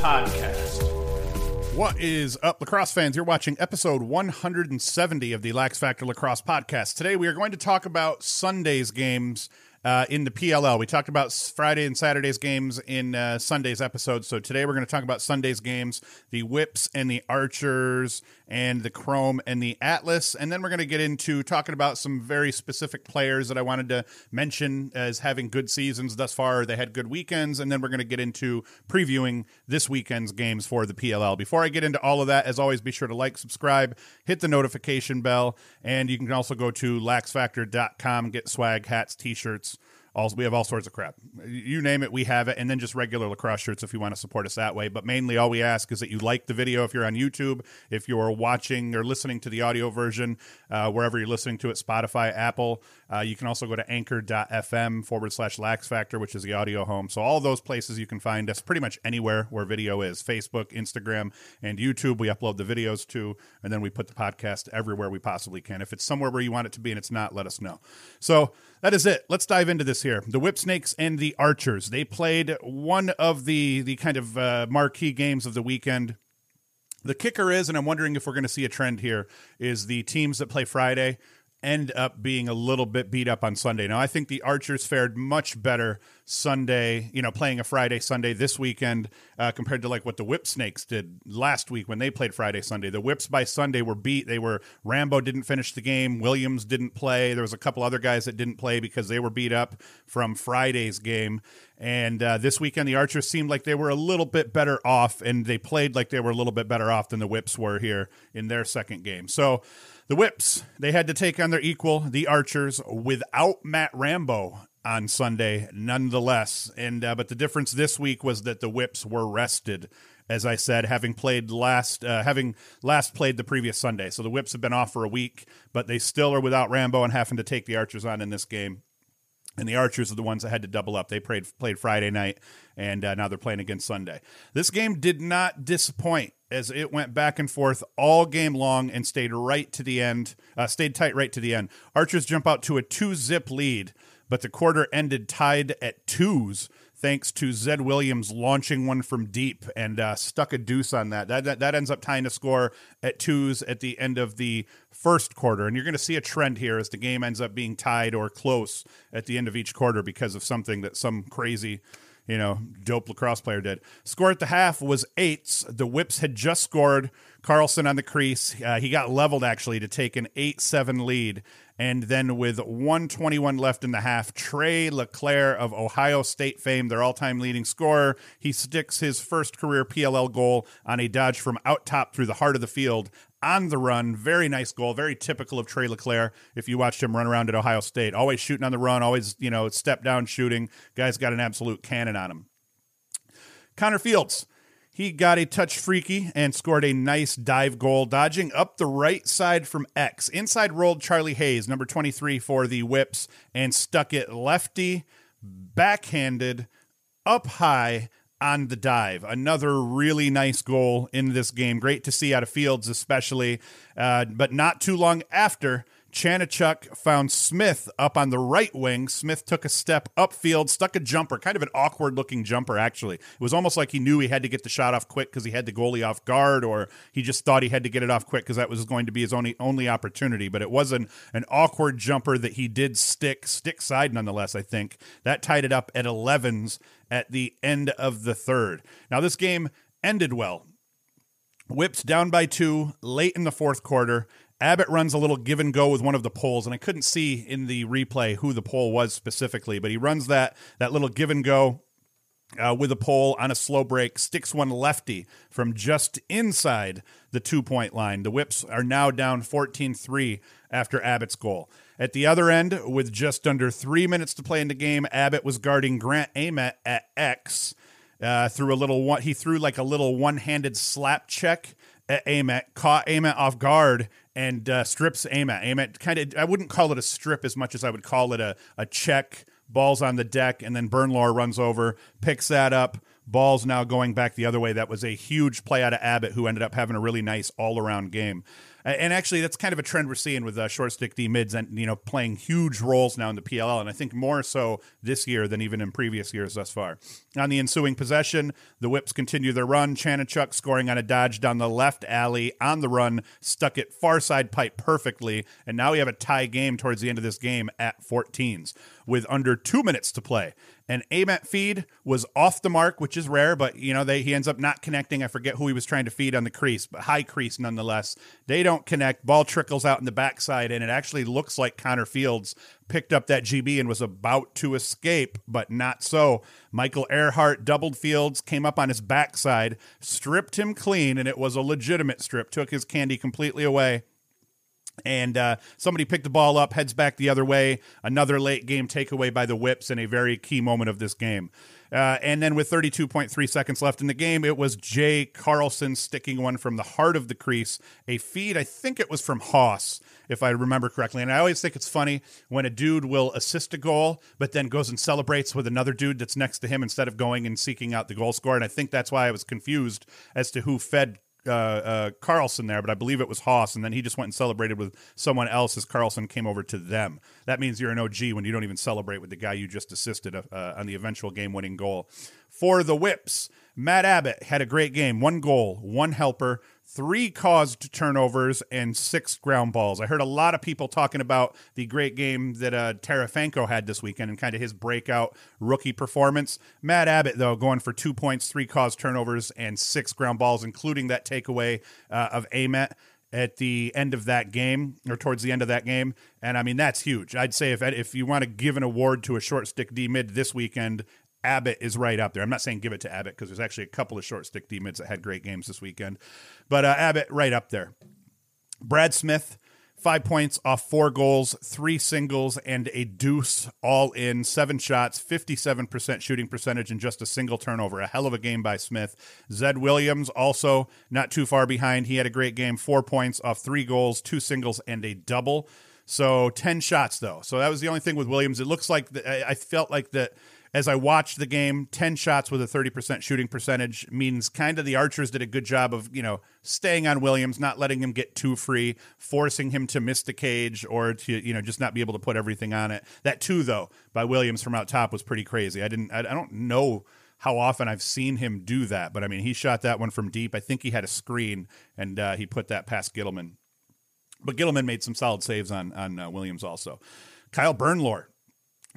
Podcast. What is up, lacrosse fans? You're watching episode 170 of the Lax Factor Lacrosse Podcast. Today, we are going to talk about Sunday's games uh, in the PLL. We talked about Friday and Saturday's games in uh, Sunday's episode. So today, we're going to talk about Sunday's games the Whips and the Archers and the Chrome and the Atlas. And then we're going to get into talking about some very specific players that I wanted to mention as having good seasons thus far. They had good weekends. And then we're going to get into previewing this weekend's games for the PLL. Before I get into all of that, as always, be sure to like, subscribe, hit the notification bell, and you can also go to laxfactor.com, get swag, hats, t shirts all we have all sorts of crap. You name it, we have it, and then just regular lacrosse shirts if you want to support us that way. But mainly, all we ask is that you like the video if you're on YouTube, if you're watching or listening to the audio version uh, wherever you're listening to it, Spotify, Apple. Uh, you can also go to anchor.fm forward slash lax factor, which is the audio home. So all those places you can find us pretty much anywhere where video is Facebook, Instagram, and YouTube. We upload the videos to, and then we put the podcast everywhere we possibly can. If it's somewhere where you want it to be and it's not, let us know. So that is it. Let's dive into this here. The Whip Snakes and the Archers. They played one of the the kind of uh, marquee games of the weekend. The kicker is, and I'm wondering if we're going to see a trend here, is the teams that play Friday end up being a little bit beat up on Sunday. Now, I think the Archers fared much better Sunday, you know, playing a Friday, Sunday this weekend uh, compared to like what the Whip Snakes did last week when they played Friday, Sunday. The Whips by Sunday were beat. They were, Rambo didn't finish the game. Williams didn't play. There was a couple other guys that didn't play because they were beat up from Friday's game. And uh, this weekend, the Archers seemed like they were a little bit better off, and they played like they were a little bit better off than the Whips were here in their second game. So, the Whips, they had to take on their equal, the Archers, without Matt Rambo on Sunday, nonetheless. And uh, but the difference this week was that the Whips were rested, as I said, having played last, uh, having last played the previous Sunday. So the Whips have been off for a week, but they still are without Rambo and having to take the Archers on in this game and the Archers are the ones that had to double up. They played played Friday night, and uh, now they're playing against Sunday. This game did not disappoint as it went back and forth all game long and stayed right to the end. Uh, stayed tight right to the end. Archers jump out to a two zip lead, but the quarter ended tied at twos thanks to Zed Williams launching one from deep and uh, stuck a deuce on that. That, that. that ends up tying the score at twos at the end of the first quarter. And you're going to see a trend here as the game ends up being tied or close at the end of each quarter because of something that some crazy you know, dope lacrosse player did. Score at the half was eights. The Whips had just scored. Carlson on the crease. Uh, he got leveled actually to take an 8 7 lead. And then with 121 left in the half, Tre Leclaire of Ohio State fame, their all time leading scorer, he sticks his first career PLL goal on a dodge from out top through the heart of the field on the run. Very nice goal. Very typical of Tre Leclaire. If you watched him run around at Ohio State, always shooting on the run, always, you know, step down shooting. Guy's got an absolute cannon on him. Connor Fields he got a touch freaky and scored a nice dive goal, dodging up the right side from X. Inside rolled Charlie Hayes, number 23 for the Whips, and stuck it lefty, backhanded, up high on the dive. Another really nice goal in this game. Great to see out of Fields, especially, uh, but not too long after Chanenchuk found Smith up on the right wing. Smith took a step upfield, stuck a jumper, kind of an awkward looking jumper, actually. It was almost like he knew he had to get the shot off quick because he had the goalie off guard, or he just thought he had to get it off quick because that was going to be his only only opportunity. But it was an, an awkward jumper that he did stick, stick side nonetheless, I think. That tied it up at 11s at the end of the third. Now, this game ended well. Whips down by two late in the fourth quarter. Abbott runs a little give and go with one of the poles, and I couldn't see in the replay who the pole was specifically, but he runs that that little give and go uh, with a pole on a slow break, sticks one lefty from just inside the two point line. The Whips are now down 14 3 after Abbott's goal. At the other end, with just under three minutes to play in the game, Abbott was guarding Grant Ament at X. Uh, threw a little one. He threw like a little one-handed slap check at Ament, caught Ament off guard, and uh, strips Ament. Ament kind of. I wouldn't call it a strip as much as I would call it a a check. Balls on the deck, and then Bernlohr runs over, picks that up. Balls now going back the other way. That was a huge play out of Abbott, who ended up having a really nice all-around game. And actually, that's kind of a trend we're seeing with uh, short stick D mids and you know playing huge roles now in the PLL, and I think more so this year than even in previous years thus far. On the ensuing possession, the Whips continue their run. Chanenchuk scoring on a dodge down the left alley on the run, stuck it far side pipe perfectly, and now we have a tie game towards the end of this game at 14s with under two minutes to play. And Ament feed was off the mark, which is rare, but you know they he ends up not connecting. I forget who he was trying to feed on the crease, but high crease nonetheless. They don't connect. Ball trickles out in the backside, and it actually looks like Connor Fields picked up that GB and was about to escape, but not so. Michael Ehrhardt doubled Fields, came up on his backside, stripped him clean, and it was a legitimate strip. Took his candy completely away and uh, somebody picked the ball up, heads back the other way. Another late game takeaway by the Whips in a very key moment of this game. Uh, and then with 32.3 seconds left in the game, it was Jay Carlson sticking one from the heart of the crease. A feed, I think it was from Haas, if I remember correctly. And I always think it's funny when a dude will assist a goal, but then goes and celebrates with another dude that's next to him instead of going and seeking out the goal scorer. And I think that's why I was confused as to who fed uh, uh, Carlson there, but I believe it was Haas, and then he just went and celebrated with someone else as Carlson came over to them. That means you're an OG when you don't even celebrate with the guy you just assisted uh, on the eventual game-winning goal. For the Whips, Matt Abbott had a great game. One goal, one helper, three caused turnovers, and six ground balls. I heard a lot of people talking about the great game that uh, Terefenko had this weekend and kind of his breakout rookie performance. Matt Abbott, though, going for two points, three caused turnovers, and six ground balls, including that takeaway uh, of Ament at the end of that game or towards the end of that game. And I mean, that's huge. I'd say if if you want to give an award to a short stick D mid this weekend, Abbott is right up there. I'm not saying give it to Abbott because there's actually a couple of short stick D mids that had great games this weekend, but uh, Abbott right up there. Brad Smith, five points off four goals, three singles, and a deuce all in, seven shots, 57% shooting percentage, and just a single turnover. A hell of a game by Smith. Zed Williams also not too far behind. He had a great game, four points off three goals, two singles, and a double. So 10 shots, though. So that was the only thing with Williams. It looks like the, I felt like that as I watched the game, 10 shots with a 30% shooting percentage means kind of the Archers did a good job of, you know, staying on Williams, not letting him get too free, forcing him to miss the cage or to, you know, just not be able to put everything on it. That two, though, by Williams from out top was pretty crazy. I didn't, I, I don't know how often I've seen him do that, but I mean, he shot that one from deep. I think he had a screen and uh, he put that past Ghitelman. But Ghitelman made some solid saves on, on uh, Williams also. Kyle Bernlohr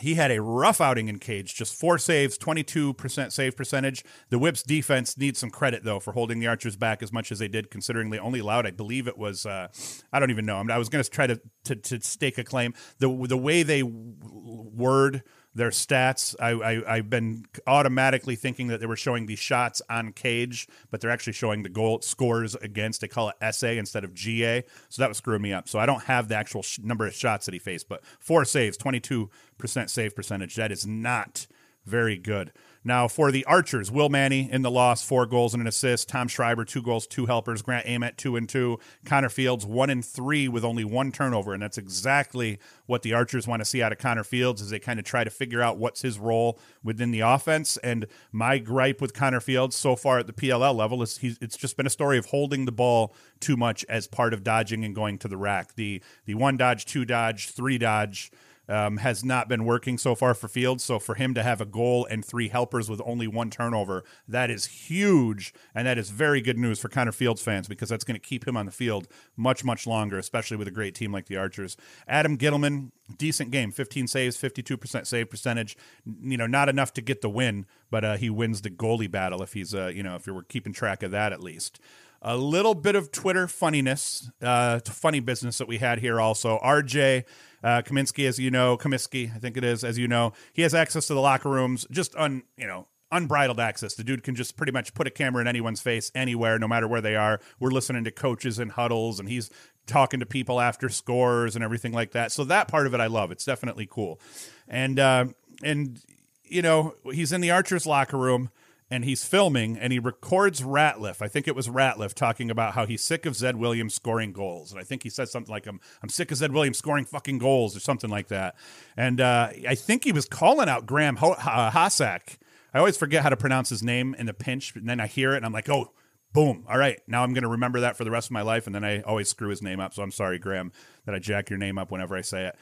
he had a rough outing in cage, just four saves, 22% save percentage. The Whips defense needs some credit, though, for holding the Archers back as much as they did, considering they only allowed, I believe it was, uh, I don't even know. I was going to try to, to, to stake a claim. The, the way they word their stats. I, I have been automatically thinking that they were showing the shots on cage, but they're actually showing the goal scores against. They call it SA instead of GA, so that was screwing me up. So I don't have the actual sh- number of shots that he faced, but four saves, twenty two percent save percentage. That is not very good. Now, for the Archers, Will Manny in the loss, four goals and an assist. Tom Schreiber, two goals, two helpers. Grant Ament, two and two. Connor Fields, one and three with only one turnover. And that's exactly what the Archers want to see out of Connor Fields as they kind of try to figure out what's his role within the offense. And my gripe with Connor Fields so far at the PLL level is he's it's just been a story of holding the ball too much as part of dodging and going to the rack. The the one dodge, two dodge, three dodge um, has not been working so far for Fields. So for him to have a goal and three helpers with only one turnover, that is huge, and that is very good news for Connor Fields fans because that's going to keep him on the field much much longer, especially with a great team like the Archers. Adam Ghitelman, decent game, 15 saves, 52% save percentage. You know, not enough to get the win, but uh, he wins the goalie battle if he's uh, you know if you're keeping track of that at least a little bit of Twitter funniness, uh, funny business that we had here also. RJ uh, Kaminsky, as you know, Comiskey, I think it is, as you know, he has access to the locker rooms, just un, you know, unbridled access. The dude can just pretty much put a camera in anyone's face anywhere, no matter where they are. We're listening to coaches and huddles, and he's talking to people after scores and everything like that. So that part of it I love. It's definitely cool. And uh, and you know, he's in the Archers locker room and he's filming and he records Ratliff. I think it was Ratliff talking about how he's sick of Zed Williams scoring goals. And I think he said something like, I'm, I'm sick of Zed Williams scoring fucking goals or something like that. And uh, I think he was calling out Graham Ho- uh. I always forget how to pronounce his name in the pinch, and then I hear it and I'm like, oh, boom. All right. Now I'm going to remember that for the rest of my life. And then I always screw his name up. So I'm sorry, Graham, that I jack your name up whenever I say it.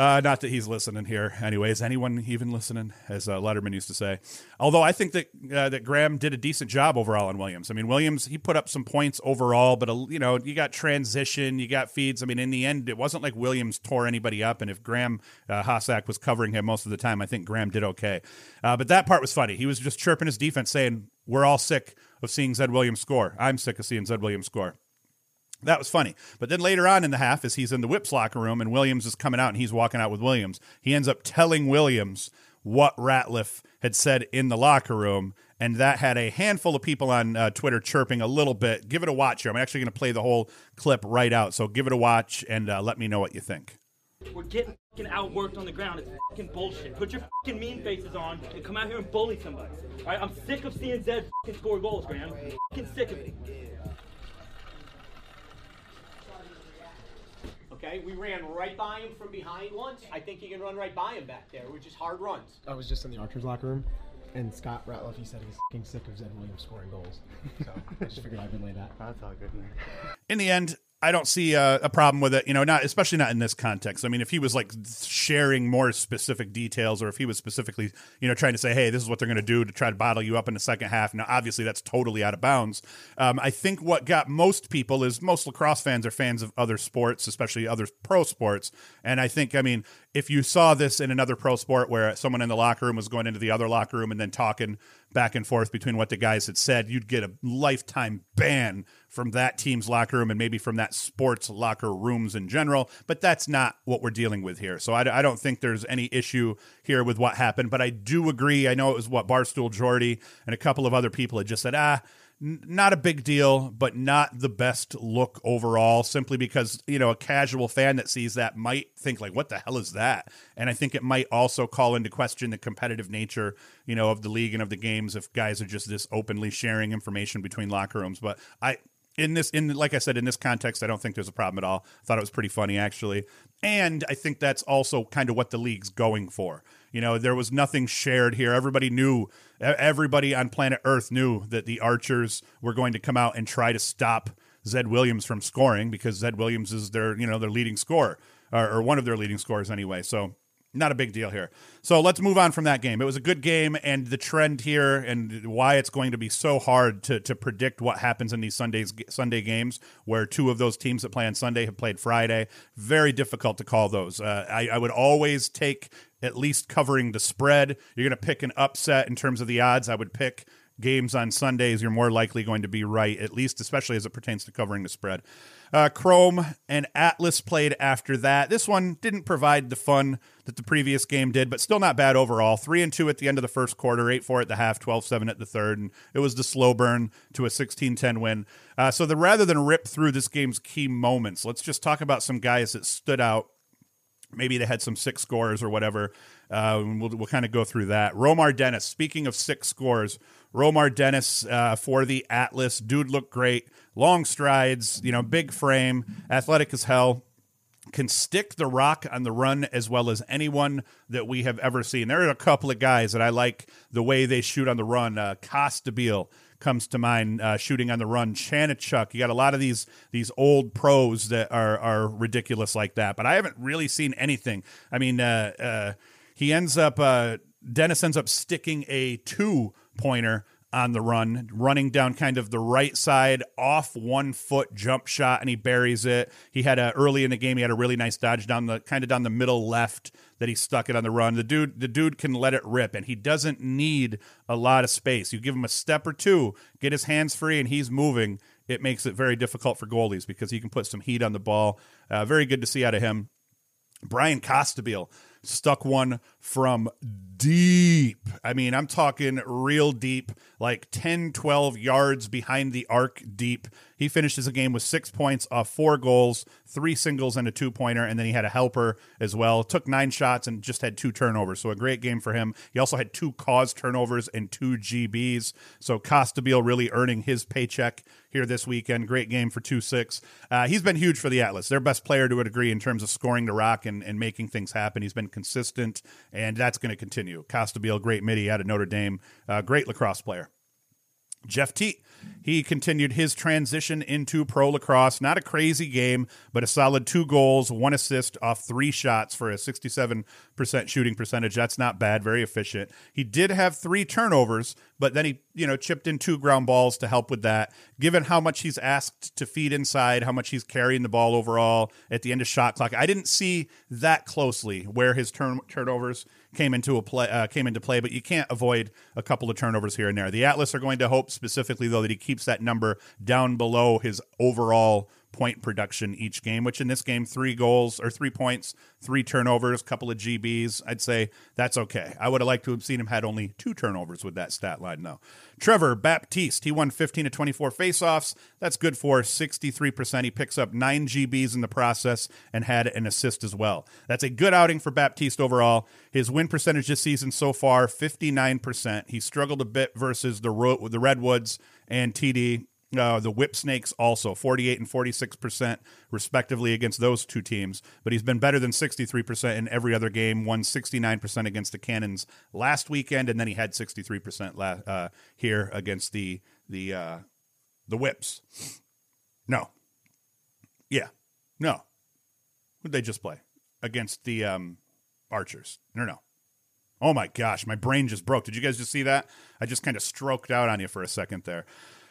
Uh, not that he's listening here, anyways. Anyone even listening, as uh, Letterman used to say. Although I think that uh, that Graham did a decent job overall on Williams. I mean, Williams he put up some points overall, but uh, you know you got transition, you got feeds. I mean, in the end, it wasn't like Williams tore anybody up. And if Graham uh, Hossack was covering him most of the time, I think Graham did okay. Uh, but that part was funny. He was just chirping his defense, saying, "We're all sick of seeing Zed Williams score. I'm sick of seeing Zed Williams score." That was funny. But then later on in the half, as he's in the Whips locker room and Williams is coming out and he's walking out with Williams, he ends up telling Williams what Ratliff had said in the locker room. And that had a handful of people on uh, Twitter chirping a little bit. Give it a watch here. I'm actually going to play the whole clip right out. So give it a watch and uh, let me know what you think. We're getting outworked on the ground. It's bullshit. Put your mean faces on and come out here and bully somebody. All right, I'm sick of seeing Zed fucking score goals, Graham. Fucking sick of it. Okay, we ran right by him from behind once. I think you can run right by him back there, which is hard runs. I was just in the Archers locker room, and Scott Ratliff, he said he's fucking sick of Zed Williams scoring goals. So I just figured I'd relay that. That's all good. in the end, I don't see a, a, problem with it. You know, not especially not in this context. I mean, if he was like sharing more specific details, or if he was specifically, you know, trying to say, "Hey, this is what they're going to do to try to bottle you up in the second half," now obviously that's totally out of bounds. Um, I think what got most people is most lacrosse fans are fans of other sports, especially other pro sports, and I think, I mean, if you saw this in another pro sport where someone in the locker room was going into the other locker room and then talking back and forth between what the guys had said, you'd get a lifetime ban from that team's locker room and maybe from that sports locker rooms in general. But that's not what we're dealing with here. So I, I don't think there's any issue here with what happened. But I do agree. I know it was what Barstool Jordy and a couple of other people had just said, ah, not a big deal, but not the best look overall, simply because, you know, a casual fan that sees that might think, like, what the hell is that? And I think it might also call into question the competitive nature, you know, of the league and of the games if guys are just this openly sharing information between locker rooms. But I, in this in like I said in this context I don't think there's a problem at all. I thought it was pretty funny actually. And I think that's also kind of what the league's going for. You know, there was nothing shared here. Everybody knew everybody on planet Earth knew that the Archers were going to come out and try to stop Zed Williams from scoring because Zed Williams is their, you know, their leading scorer or, or one of their leading scorers anyway. So not a big deal here. So let's move on from that game. It was a good game, and the trend here and why it's going to be so hard to, to predict what happens in these Sundays Sunday games, where two of those teams that play on Sunday have played Friday. Very difficult to call those. Uh, I, I would always take at least covering the spread. You're going to pick an upset in terms of the odds. I would pick games on Sundays. You're more likely going to be right, at least, especially as it pertains to covering the spread. Uh, Chrome and Atlas played after that. This one didn't provide the fun that the previous game did, but still not bad overall. Three and two at the end of the first quarter, eight four at the half, 12-7 at the third, and it was the slow burn to a 16-10 win. Uh, so the rather than rip through this game's key moments, let's just talk about some guys that stood out. Maybe they had some six scores or whatever. Uh, we'll, we'll kind of go through that. Romar Dennis, speaking of six scores, Romar Dennis uh, for the Atlas. Dude looked great. Long strides, you know, big frame, athletic as hell. Can stick the rock on the run as well as anyone that we have ever seen. There are a couple of guys that I like the way they shoot on the run. Uh, Costabile comes to mind, uh, shooting on the run. Chanenchuk, you got a lot of these these old pros that are are ridiculous like that. But I haven't really seen anything. I mean, uh, uh, he ends up uh, Dennis ends up sticking a two pointer on the run, running down kind of the right side off one foot jump shot, and he buries it. He had a early in the game, he had a really nice dodge down the kind of down the middle left that he stuck it on the run. The dude, the dude can let it rip, and he doesn't need a lot of space. You give him a step or two, get his hands free, and he's moving. It makes it very difficult for goalies because he can put some heat on the ball. Uh, very good to see out of him. Bryan Costabile stuck one from deep. I mean, I'm talking real deep, like 10, 12 yards behind the arc deep. He finishes the game with six points off four goals, three singles, and a two pointer. And then he had a helper as well. Took nine shots and just had two turnovers. So a great game for him. He also had two cause turnovers and two GBs. So Costabile really earning his paycheck here this weekend. Great game for 2 6. Uh, he's been huge for the Atlas. Their best player to a degree in terms of scoring the rock and, and making things happen. He's been consistent, and that's going to continue. Costabile, great midi out of Notre Dame, uh, great lacrosse player. Jeff Teat he continued his transition into pro lacrosse. Not a crazy game, but a solid two goals, one assist off three shots for a 67% shooting percentage. That's not bad, very efficient. He did have three turnovers, but then he, you know, chipped in two ground balls to help with that. Given how much he's asked to feed inside, how much he's carrying the ball overall at the end of shot clock, I didn't see that closely where his turn turnovers came into a play uh, came into play, but you can't avoid a couple of turnovers here and there. The Atlas are going to hope specifically though that he keeps that number down below his overall point production each game, which in this game, three goals or three points, three turnovers, couple of GBs. I'd say that's okay. I would have liked to have seen him had only two turnovers with that stat line, though. Trevor Baptiste, he won 15 to 24 faceoffs. That's good for 63%. He picks up nine GBs in the process and had an assist as well. That's a good outing for Baptiste overall. His win percentage this season so far, 59%. He struggled a bit versus the, the Redwoods and TD. Uh, the Whip Snakes also 48 and 46% respectively against those two teams, but he's been better than 63% in every other game. Won 69% against the Cannons last weekend, and then he had 63% la- uh, here against the the uh, the Whips. No, yeah, no. Who'd they just play against the um, Archers? No, no. Oh my gosh, my brain just broke. Did you guys just see that? I just kind of stroked out on you for a second there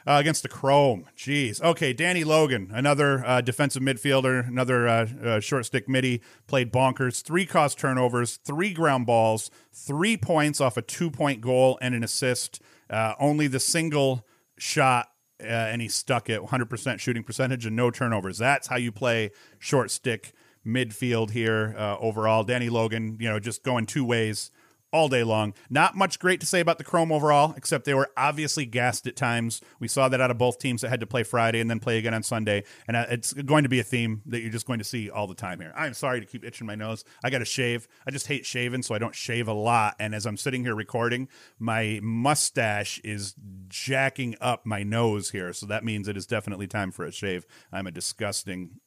uh, against the Chrome. Jeez. Okay, Danny Logan, another uh, defensive midfielder, another uh, uh, short stick midi, played bonkers. Three cost turnovers, three ground balls, three points off a two point goal and an assist. Uh, only the single shot. Uh, and he stuck it 100% shooting percentage and no turnovers. That's how you play short stick midfield here overall. Danny Logan, you know, just going two ways all day long. Not much great to say about the Chrome overall, except they were obviously gassed at times. We saw that out of both teams that had to play Friday and then play again on Sunday. And uh, it's going to be a theme that you're just going to see all the time here. I'm sorry to keep itching my nose. I got to shave. I just hate shaving, so I don't shave a lot. And as I'm sitting here recording, my mustache is jacking up my nose here. So that means it is definitely time for a shave. I'm a disgusting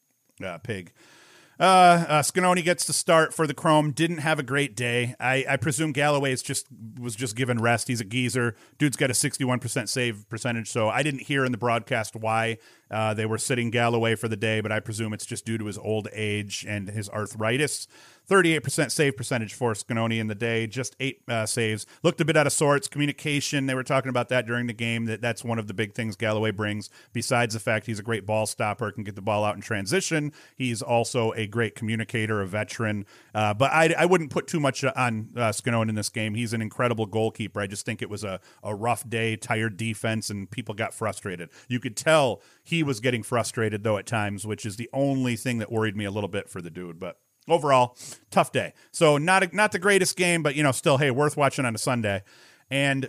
uh, pig. Uh, uh, Sconone gets to start for the Chrome. Didn't have a great day. I, I presume Galloway is just was just given rest. He's a geezer. Dude's got a sixty-one percent save percentage. So I didn't hear in the broadcast why uh, they were sitting Galloway for the day, but I presume it's just due to his old age and his arthritis. 38% save percentage for Sconone in the day, just eight uh, saves. Looked a bit out of sorts. Communication, they were talking about that during the game. That That's one of the big things Galloway brings, besides the fact he's a great ball stopper, can get the ball out in transition. He's also a great communicator, a veteran. Uh, but I, I wouldn't put too much on uh, in this game. He's an incredible goalkeeper. I just think it was a, a rough day, tired defense, and people got frustrated. You could tell he was getting frustrated, though, at times, which is the only thing that worried me a little bit for the dude. But overall, tough day. So not a, not the greatest game, but you know, still, hey, worth watching on a Sunday. And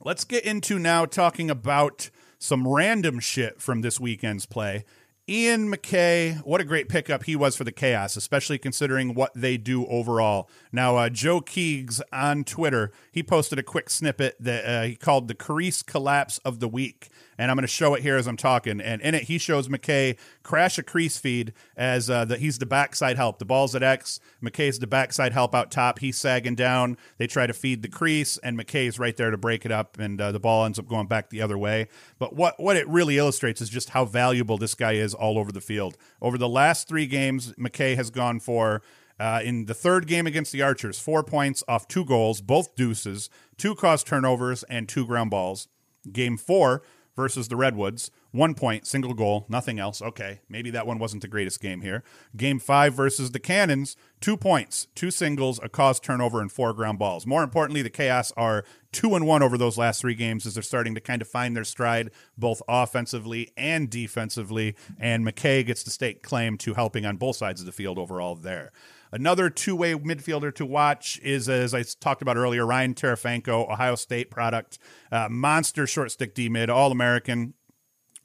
let's get into now talking about some random shit from this weekend's play. Ian MacKay, what a great pickup he was for the Chaos, especially considering what they do overall. Now, uh, Joe Keegs on Twitter, he posted a quick snippet that uh, he called the crease collapse of the week and I'm going to show it here as I'm talking. And in it, he shows MacKay crash a crease feed as uh, the, he's the backside help. The ball's at X. MacKay's the backside help out top. He's sagging down. They try to feed the crease, and MacKay's right there to break it up, and uh, the ball ends up going back the other way. But what what it really illustrates is just how valuable this guy is all over the field. Over the last three games, MacKay has gone for. Uh, in the third game against the Archers, four points off two goals, both deuces, two cost turnovers, and two ground balls. Game four, versus the Redwoods. One point, single goal, nothing else. Okay, maybe that one wasn't the greatest game here. Game five versus the Cannons, two points, two singles, a cause turnover, and four ground balls. More importantly, the Chaos are two and one over those last three games as they're starting to kind of find their stride both offensively and defensively. And MacKay gets to stake claim to helping on both sides of the field overall there. Another two way midfielder to watch is, as I talked about earlier, Ryan Terefenko, Ohio State product, uh, monster short stick D mid, All American,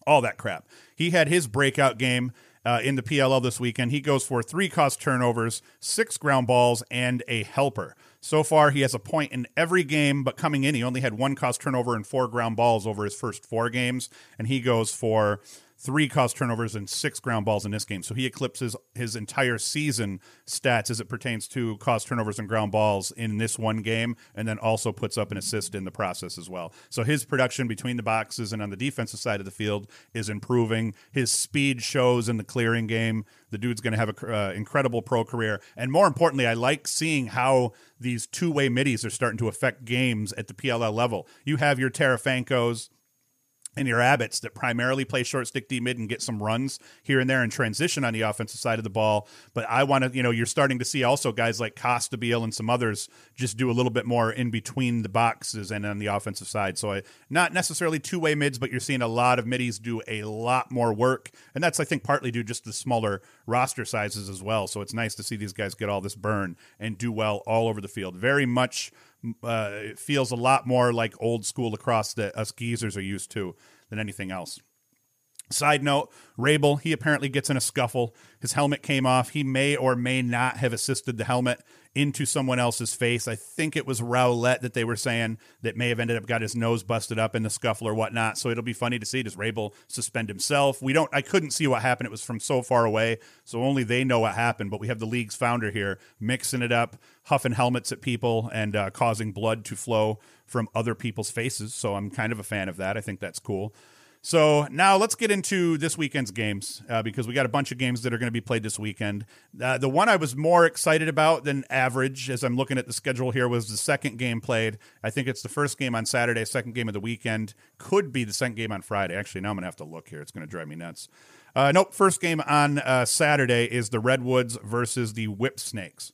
all that crap. He had his breakout game. Uh, in the PLL this weekend, he goes for three cost turnovers, six ground balls, and a helper. So far, he has a point in every game, but coming in, he only had one cost turnover and four ground balls over his first four games, and he goes for three cost turnovers and six ground balls in this game. So he eclipses his entire season stats as it pertains to cost turnovers and ground balls in this one game, and then also puts up an assist in the process as well. So his production between the boxes and on the defensive side of the field is improving. His speed shows in the clearing game. The dude's going to have an uh, incredible pro career. And more importantly, I like seeing how these two way middies are starting to affect games at the PLL level. You have your Terefenkos and your Abbots that primarily play short stick D mid and get some runs here and there and transition on the offensive side of the ball. But I want to, you know, you're starting to see also guys like Costabile and some others just do a little bit more in between the boxes and on the offensive side. So I, not necessarily two way mids, but you're seeing a lot of middies do a lot more work. And that's, I think, partly due just the smaller roster sizes as well. So it's nice to see these guys get all this burn and do well all over the field. Very much uh, it feels a lot more like old school lacrosse that us geezers are used to than anything else. Side note, Rabil, he apparently gets in a scuffle. His helmet came off. He may or may not have assisted the helmet into someone else's face. I think it was Rowlett that they were saying that may have ended up got his nose busted up in the scuffle or whatnot. So it'll be funny to see. Does Rabil suspend himself? We don't I couldn't see what happened. It was from so far away. So only they know what happened. But we have the league's founder here mixing it up, huffing helmets at people and uh, causing blood to flow from other people's faces. So I'm kind of a fan of that. I think that's cool. So now let's get into this weekend's games uh, because we got a bunch of games that are going to be played this weekend. Uh, the one I was more excited about than average, as I'm looking at the schedule here, was the second game played. I think it's the first game on Saturday, second game of the weekend. Could be the second game on Friday. Actually, now I'm going to have to look here. It's going to drive me nuts. Uh, nope, first game on uh, Saturday is the Redwoods versus the Whip Snakes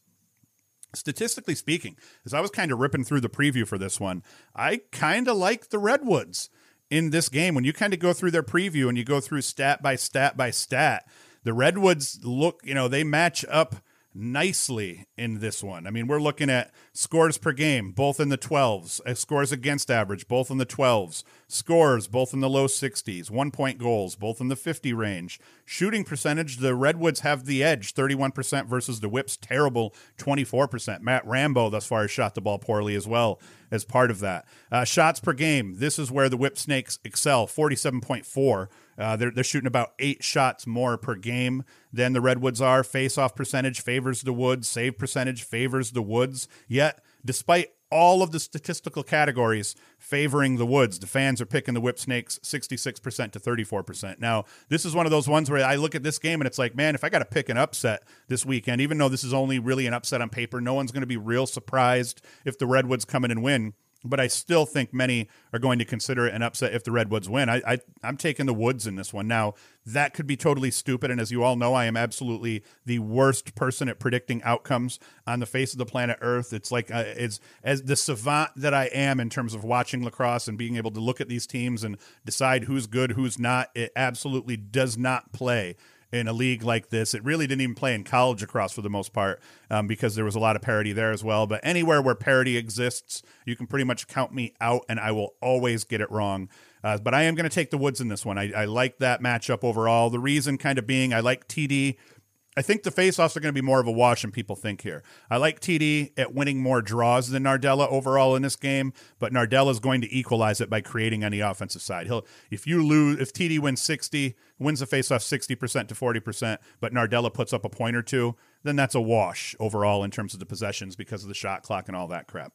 statistically speaking, as I was kind of ripping through the preview for this one, I kind of like the Redwoods in this game. When you kind of go through their preview and you go through stat by stat by stat, the Redwoods look, you know, they match up nicely in this one. I mean, we're looking at scores per game, both in the 12s, uh, scores against average, both in the 12s, scores, both in the low 60s, one point goals, both in the 50 range. Shooting percentage, the Redwoods have the edge, 31% versus the Whips, terrible 24%. Matt Rambo thus far has shot the ball poorly as well as part of that. Uh, shots per game, this is where the Whip Snakes excel, 47.4. Uh, they're, they're shooting about eight shots more per game than the Redwoods are. Face off percentage favors the Woods, save percentage favors the Woods. Yet, despite all of the statistical categories favoring the Woods. The fans are picking the Whip Snakes 66% to 34%. Now, this is one of those ones where I look at this game and it's like, man, if I got to pick an upset this weekend, even though this is only really an upset on paper, no one's going to be real surprised if the Redwoods come in and win but I still think many are going to consider it an upset if the Redwoods win. I, I am taking the Woods in this one. Now that could be totally stupid, and as you all know, I am absolutely the worst person at predicting outcomes on the face of the planet Earth. It's like uh, it's as the savant that I am in terms of watching lacrosse and being able to look at these teams and decide who's good, who's not. It absolutely does not play in a league like this. It really didn't even play in college across for the most part um, because there was a lot of parity there as well. But anywhere where parity exists, you can pretty much count me out, and I will always get it wrong. Uh, but I am going to take the Woods in this one. I, I like that matchup overall. The reason kind of being I like TD I think the faceoffs are going to be more of a wash than people think here. I like TD at winning more draws than Nardella overall in this game, but Nardella is going to equalize it by creating on the offensive side. He'll if you lose if TD wins 60, wins the faceoff 60% to 40%, but Nardella puts up a point or two, then that's a wash overall in terms of the possessions because of the shot clock and all that crap.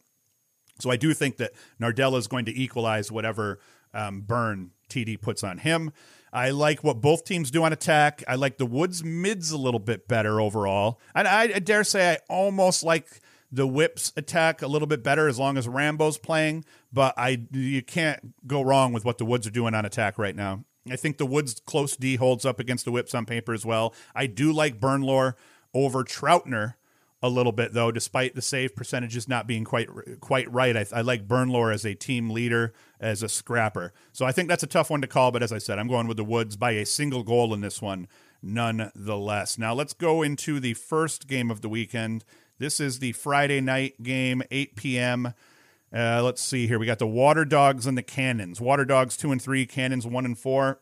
So I do think that Nardella is going to equalize whatever um, burn TD puts on him. I like what both teams do on attack. I like the Woods mids a little bit better overall. And I, I dare say I almost like the Whips attack a little bit better as long as Rambo's playing. But I you can't go wrong with what the Woods are doing on attack right now. I think the Woods close D holds up against the Whips on paper as well. I do like Bernlohr over Troutner a little bit though, despite the save percentages not being quite quite right. I, I like Bernlohr as a team leader, as a scrapper. So I think that's a tough one to call. But as I said, I'm going with the Woods by a single goal in this one. nonetheless. Now let's go into the first game of the weekend. This is the Friday night game, 8 p.m. Uh, let's see here. We got the Water Dogs and the Cannons. Water Dogs two and three, Cannons one and four.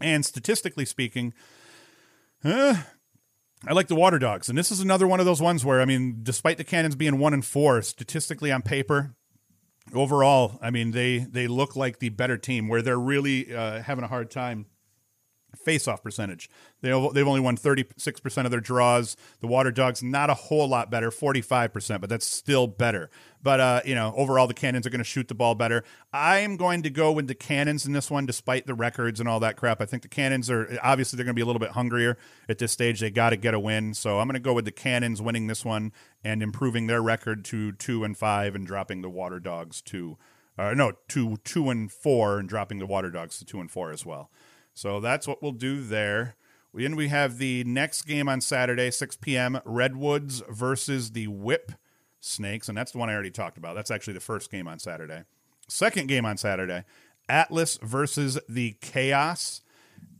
And statistically speaking, uh, I like the Water Dogs, and this is another one of those ones where I mean, despite the Cannons being one and four, statistically on paper, overall, I mean they they look like the better team. Where they're really uh, having a hard time face-off percentage. They they've only won 36% of their draws. The Water Dogs not a whole lot better, 45%, but that's still better. But uh, you know, overall the Cannons are going to shoot the ball better. I'm going to go with the Cannons in this one despite the records and all that crap. I think the Cannons are obviously they're going to be a little bit hungrier at this stage. They got to get a win. So I'm going to go with the Cannons winning this one and improving their record to 2 and 5 and dropping the Water Dogs to uh, no, to 2 and 4 and dropping the Water Dogs to 2 and 4 as well. So that's what we'll do there. Then we have the next game on Saturday, 6 p.m. Redwoods versus the Whip Snakes. And that's the one I already talked about. That's actually the first game on Saturday. Second game on Saturday, Atlas versus the Chaos.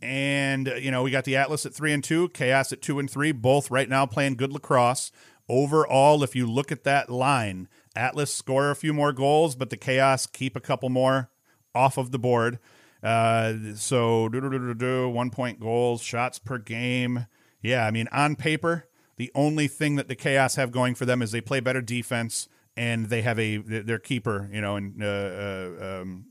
And, uh, you know, we got the Atlas at 3 and 2, Chaos at 2 and 3, both right now playing good lacrosse. Overall, if you look at that line, Atlas score a few more goals, but the Chaos keep a couple more off of the board. Uh, so one point goals, shots per game. Yeah, I mean, on paper, the only thing that the Chaos have going for them is they play better defense and they have a their keeper, you know, and uh, uh, um,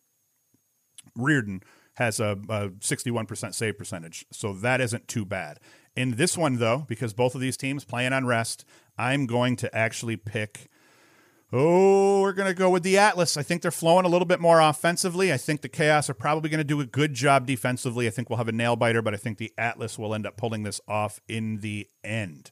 Riorden has a, a 61% save percentage. So that isn't too bad. In this one, though, because both of these teams playing on rest, I'm going to actually pick Oh, we're going to go with the Atlas. I think they're flowing a little bit more offensively. I think the Chaos are probably going to do a good job defensively. I think we'll have a nail biter, but I think the Atlas will end up pulling this off in the end.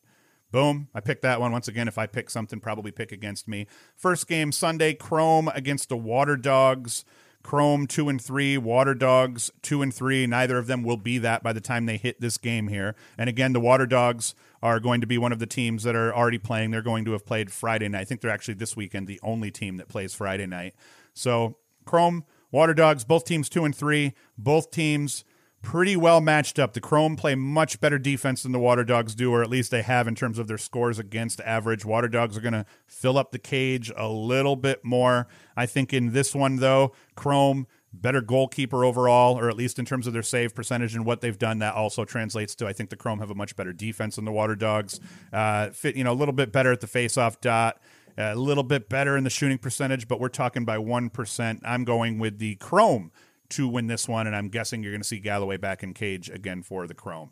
Boom. I picked that one. Once again, if I pick something, probably pick against me. First game Sunday, Chrome against the Water Dogs. Chrome two and three, Water Dogs two and three. Neither of them will be that by the time they hit this game here. And again, the Water Dogs are going to be one of the teams that are already playing. They're going to have played Friday night. I think they're actually this weekend the only team that plays Friday night. So Chrome, Water Dogs, both teams two and three. Both teams pretty well matched up. The Chrome play much better defense than the Water Dogs do, or at least they have in terms of their scores against average. Water Dogs are going to fill up the cage a little bit more. I think in this one, though, Chrome better goalkeeper overall, or at least in terms of their save percentage and what they've done. That also translates to I think the Chrome have a much better defense than the Water Dogs. Uh, fit, you know, a little bit better at the faceoff dot, a little bit better in the shooting percentage, but we're talking by one percent. I'm going with the Chrome to win this one, and I'm guessing you're going to see Galloway back in cage again for the Chrome.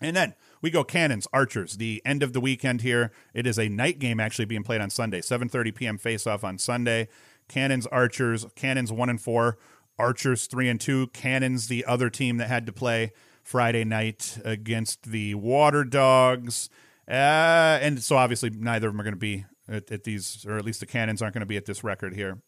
And then we go Cannons, Archers, the end of the weekend here. It is a night game actually being played on Sunday, 7:30 p.m. face-off on Sunday. Cannons, Archers, Cannons one and four, Archers three and two, Cannons the other team that had to play Friday night against the Water Dogs, uh, and so obviously neither of them are going to be at, at these, or at least the Cannons aren't going to be at this record here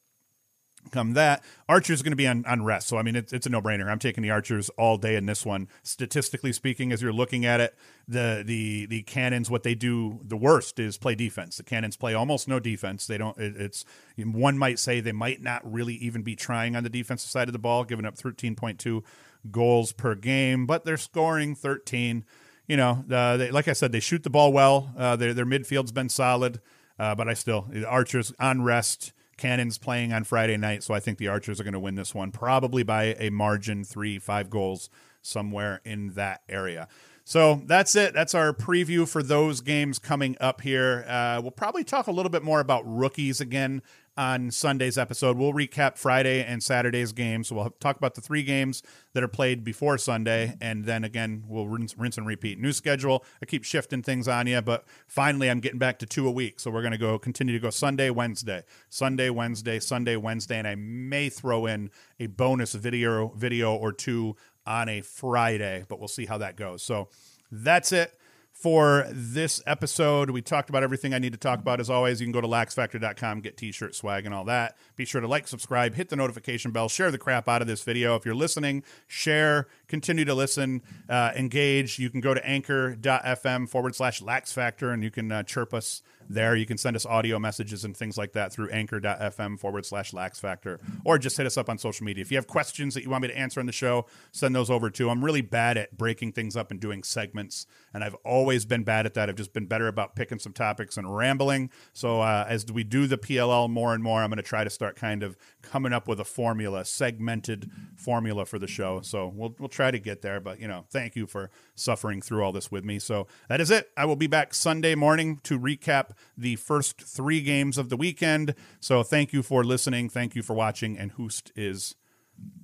come that archers going to be on, on rest so i mean it's, it's a no-brainer. I'm taking the archers all day in this one. Statistically speaking as you're looking at it the the the cannons what they do the worst is play defense. The cannons play almost no defense. They don't it, it's one might say they might not really even be trying on the defensive side of the ball giving up 13.2 goals per game but they're scoring 13 you know uh, they, like i said they shoot the ball well. Uh, their, their midfield's been solid uh, but i still the archers on rest Cannons playing on Friday night, so I think the Archers are going to win this one, probably by a margin, three, five goals, somewhere in that area. So that's it. That's our preview for those games coming up here. Uh, we'll probably talk a little bit more about rookies again on Sunday's episode. We'll recap Friday and Saturday's games. So we'll talk about the three games that are played before Sunday, and then again we'll rinse, rinse and repeat. New schedule. I keep shifting things on you, but finally I'm getting back to two a week. So we're going to go continue to go Sunday, Wednesday, Sunday, Wednesday, Sunday, Wednesday, and I may throw in a bonus video video or two on a Friday, but we'll see how that goes. So that's it for this episode. We talked about everything I need to talk about. As always, you can go to laxfactor.com, get t shirt swag and all that. Be sure to like, subscribe, hit the notification bell, share the crap out of this video. If you're listening, share, continue to listen, uh, engage. You can go to anchor.fm forward slash lax factor and you can uh, chirp us there. You can send us audio messages and things like that through anchor.fm forward slash lax factor, or just hit us up on social media. If you have questions that you want me to answer on the show, send those over too. I'm really bad at breaking things up and doing segments, and I've always been bad at that. I've just been better about picking some topics and rambling. So uh, as we do the PLL more and more, I'm going to try to start kind of coming up with a formula, segmented formula for the show. So we'll we'll try to get there. But you know, thank you for suffering through all this with me. So that is it. I will be back Sunday morning to recap the first three games of the weekend. So thank you for listening. Thank you for watching. And Hoost is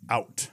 out.